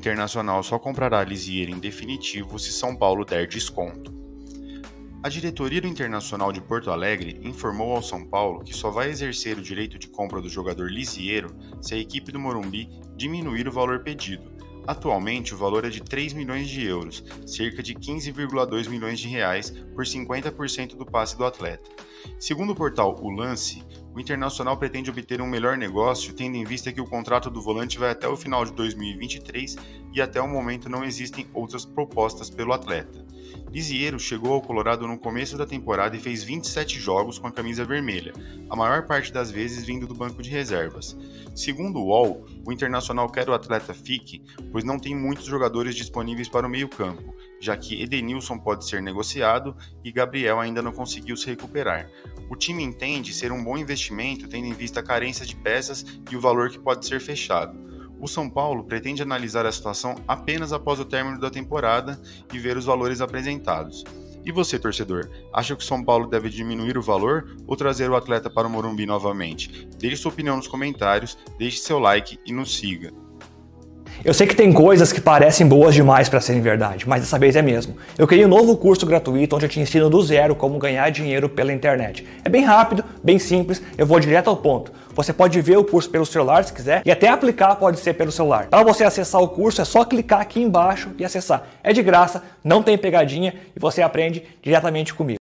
Internacional só comprará Lisieiro em definitivo se São Paulo der desconto. A diretoria do Internacional de Porto Alegre informou ao São Paulo que só vai exercer o direito de compra do jogador Lisieiro se a equipe do Morumbi diminuir o valor pedido. Atualmente, o valor é de 3 milhões de euros, cerca de 15,2 milhões de reais, por 50% do passe do atleta. Segundo o portal O Lance, o Internacional pretende obter um melhor negócio, tendo em vista que o contrato do volante vai até o final de 2023 e até o momento não existem outras propostas pelo atleta. Lisieiro chegou ao Colorado no começo da temporada e fez 27 jogos com a camisa vermelha, a maior parte das vezes vindo do banco de reservas. Segundo o UOL, o Internacional quer o atleta fique, pois não tem muitos jogadores disponíveis para o meio-campo, já que Edenilson pode ser negociado e Gabriel ainda não conseguiu se recuperar. O time entende ser um bom investimento tendo em vista a carência de peças e o valor que pode ser fechado. O São Paulo pretende analisar a situação apenas após o término da temporada e ver os valores apresentados. E você, torcedor, acha que o São Paulo deve diminuir o valor ou trazer o atleta para o Morumbi novamente? Deixe sua opinião nos comentários, deixe seu like e nos siga. Eu sei que tem coisas que parecem boas demais para serem verdade, mas dessa vez é mesmo. Eu criei um novo curso gratuito onde eu te ensino do zero como ganhar dinheiro pela internet. É bem rápido, bem simples, eu vou direto ao ponto. Você pode ver o curso pelo celular se quiser e até aplicar pode ser pelo celular. Para você acessar o curso é só clicar aqui embaixo e acessar. É de graça, não tem pegadinha e você aprende diretamente comigo.